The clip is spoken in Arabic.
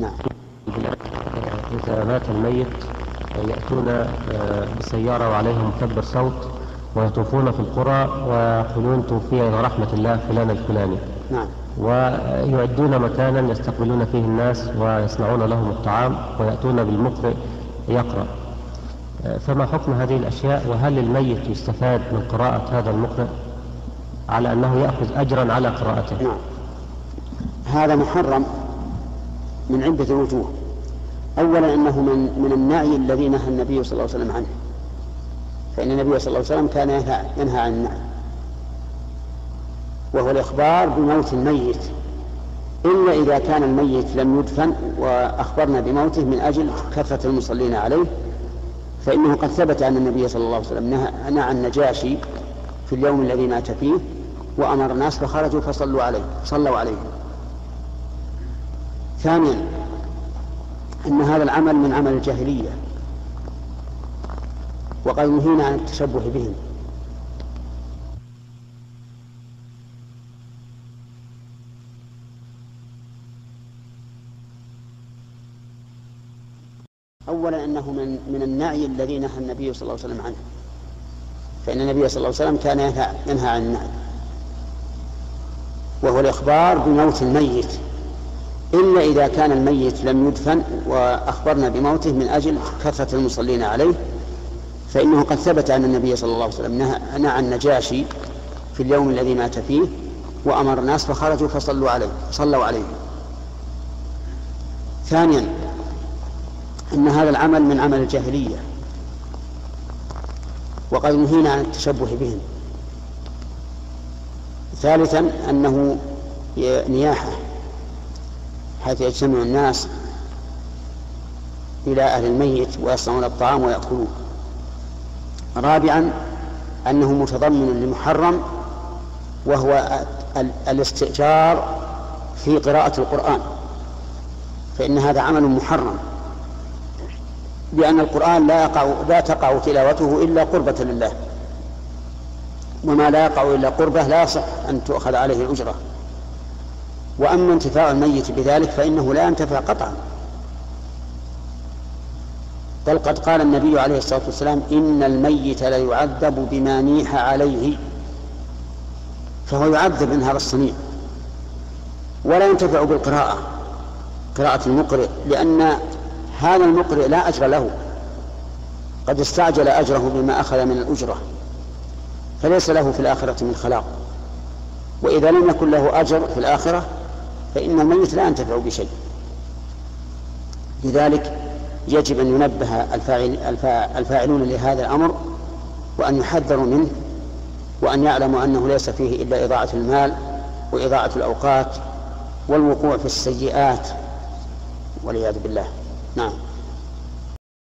نعم. إذا مات الميت يأتون آه، بسيارة وعليهم مكبر صوت ويطوفون في القرى ويقولون توفي إلى رحمة الله فلان الفلاني. نعم. ويعدون مكانا يستقبلون فيه الناس ويصنعون لهم الطعام ويأتون بالمقرئ يقرأ. آه، فما حكم هذه الأشياء؟ وهل الميت يستفاد من قراءة هذا المقرئ على أنه يأخذ أجرا على قراءته؟ نعم. هذا محرم. من عدة وجوه. أولا أنه من من النعي الذي نهى النبي صلى الله عليه وسلم عنه. فإن النبي صلى الله عليه وسلم كان ينهى, ينهى عن النعي. وهو الإخبار بموت الميت. إلا إذا كان الميت لم يدفن وأخبرنا بموته من أجل كثرة المصلين عليه فإنه قد ثبت أن النبي صلى الله عليه وسلم نهى, نهى النجاشي في اليوم الذي مات فيه وأمر الناس فخرجوا فصلوا عليه صلوا عليه. ثانيا أن هذا العمل من عمل الجاهلية وقد نهينا عن التشبه بهم. أولا أنه من من النعي الذي نهى النبي صلى الله عليه وسلم عنه. فإن النبي صلى الله عليه وسلم كان ينهى عن النعي. وهو الإخبار بموت الميت. إلا إذا كان الميت لم يدفن وأخبرنا بموته من أجل كثرة المصلين عليه فإنه قد ثبت أن النبي صلى الله عليه وسلم عن النجاشي في اليوم الذي مات فيه وأمر الناس فخرجوا فصلوا عليه صلوا عليه. ثانيا أن هذا العمل من عمل الجاهلية وقد نهينا عن التشبه بهم. ثالثا أنه نياحة. حيث يجتمع الناس إلى أهل الميت ويصنعون الطعام ويأكلون. رابعا أنه متضمن لمحرم وهو الاستئجار في قراءة القرآن. فإن هذا عمل محرم. لأن القرآن لا يقع لا تقع تلاوته إلا قربة لله. وما لا يقع إلا قربة لا يصح أن تؤخذ عليه الأجرة. وأما انتفاع الميت بذلك فإنه لا ينتفع قطعا. بل قد قال النبي عليه الصلاة والسلام إن الميت ليعذب بما نيح عليه فهو يعذب من هذا الصنيع ولا ينتفع بالقراءة قراءة المقرئ لأن هذا المقرئ لا أجر له قد استعجل أجره بما أخذ من الأجرة فليس له في الآخرة من خلاق وإذا لم يكن له أجر في الآخرة فإن الميت لا ينتفع بشيء. لذلك يجب أن ينبه الفاعل الفاعلون لهذا الأمر وأن يحذروا منه وأن يعلموا أنه ليس فيه إلا إضاعة المال وإضاعة الأوقات والوقوع في السيئات والعياذ بالله. نعم.